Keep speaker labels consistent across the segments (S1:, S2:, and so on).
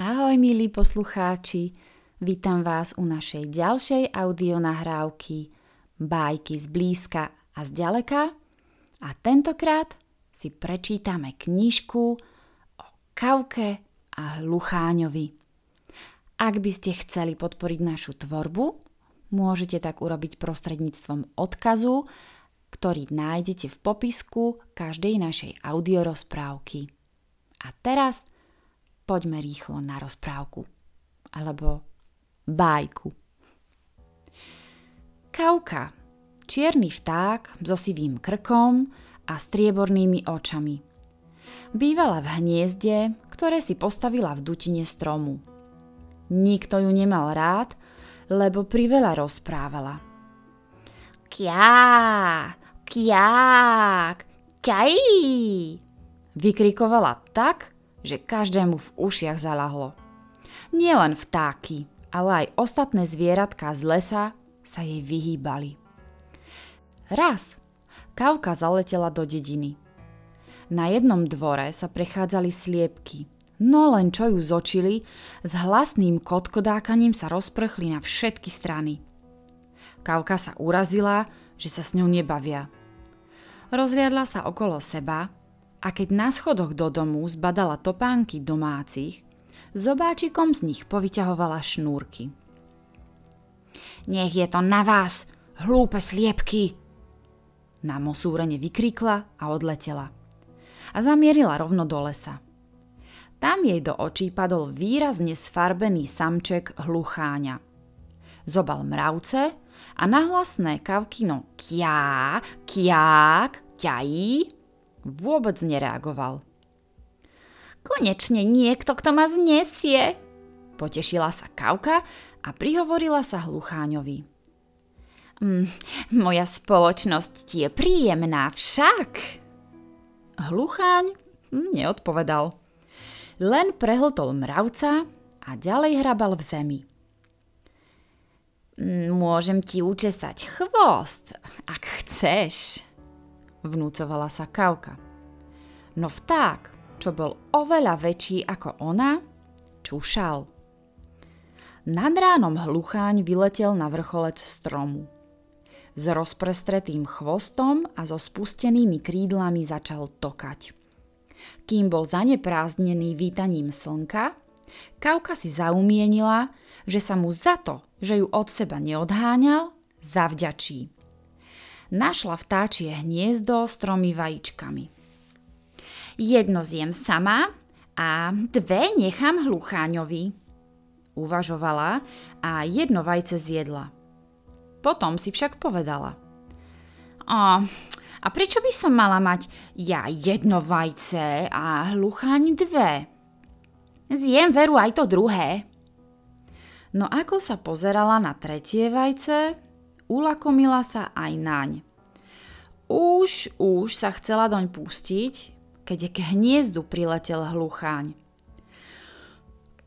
S1: Ahoj milí poslucháči, vítam vás u našej ďalšej audionahrávky Bajky z blízka a z ďaleka a tentokrát si prečítame knižku o Kauke a Hlucháňovi. Ak by ste chceli podporiť našu tvorbu, môžete tak urobiť prostredníctvom odkazu, ktorý nájdete v popisku každej našej audiorozprávky. A teraz poďme rýchlo na rozprávku. Alebo bajku. Kauka. Čierny vták so sivým krkom a striebornými očami. Bývala v hniezde, ktoré si postavila v dutine stromu. Nikto ju nemal rád, lebo priveľa rozprávala. Kιά, kják, kjají, vykrikovala tak, že každému v ušiach zalahlo. Nielen vtáky, ale aj ostatné zvieratka z lesa sa jej vyhýbali. Raz Kavka zaletela do dediny. Na jednom dvore sa prechádzali sliepky, no len čo ju zočili, s hlasným kotkodákaním sa rozprchli na všetky strany. Kavka sa urazila, že sa s ňou nebavia. Rozliadla sa okolo seba a keď na schodoch do domu zbadala topánky domácich, zobáčikom z nich povyťahovala šnúrky. Nech je to na vás, hlúpe sliepky! Na mosúrene vykríkla a odletela. A zamierila rovno do lesa. Tam jej do očí padol výrazne sfarbený samček hlucháňa. Zobal mravce a nahlasné kavkino kiá, kiák, ťají Vôbec nereagoval. Konečne niekto, kto ma znesie, potešila sa Kauka a prihovorila sa Hlucháňovi. Mm, moja spoločnosť je príjemná však. Hlucháň hm, neodpovedal. Len prehltol mravca a ďalej hrabal v zemi. Mm, môžem ti učesať chvost, ak chceš vnúcovala sa Kauka. No vták, čo bol oveľa väčší ako ona, čušal. Nad ránom hlucháň vyletel na vrcholec stromu. S rozprestretým chvostom a so spustenými krídlami začal tokať. Kým bol zaneprázdnený vítaním slnka, Kauka si zaumienila, že sa mu za to, že ju od seba neodháňal, zavďačí našla vtáčie hniezdo s tromi vajíčkami. Jedno zjem sama a dve nechám hlucháňovi. Uvažovala a jedno vajce zjedla. Potom si však povedala. A, a prečo by som mala mať ja jedno vajce a hlucháň dve? Zjem veru aj to druhé. No ako sa pozerala na tretie vajce, ulakomila sa aj naň. Už, už sa chcela doň pustiť, keď k hniezdu priletel hlucháň.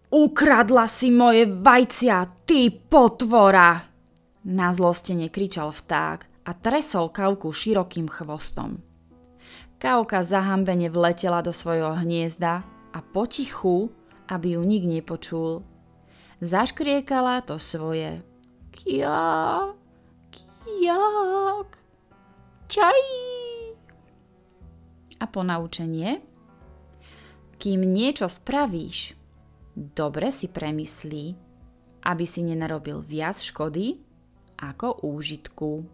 S1: Ukradla si moje vajcia, ty potvora! Na zlostene kričal vták a tresol Kauku širokým chvostom. Kauka zahambene vletela do svojho hniezda a potichu, aby ju nik nepočul, zaškriekala to svoje kia, kiak. Čaj! A ponaučenie? Kým niečo spravíš, dobre si premyslí, aby si nenarobil viac škody ako úžitku.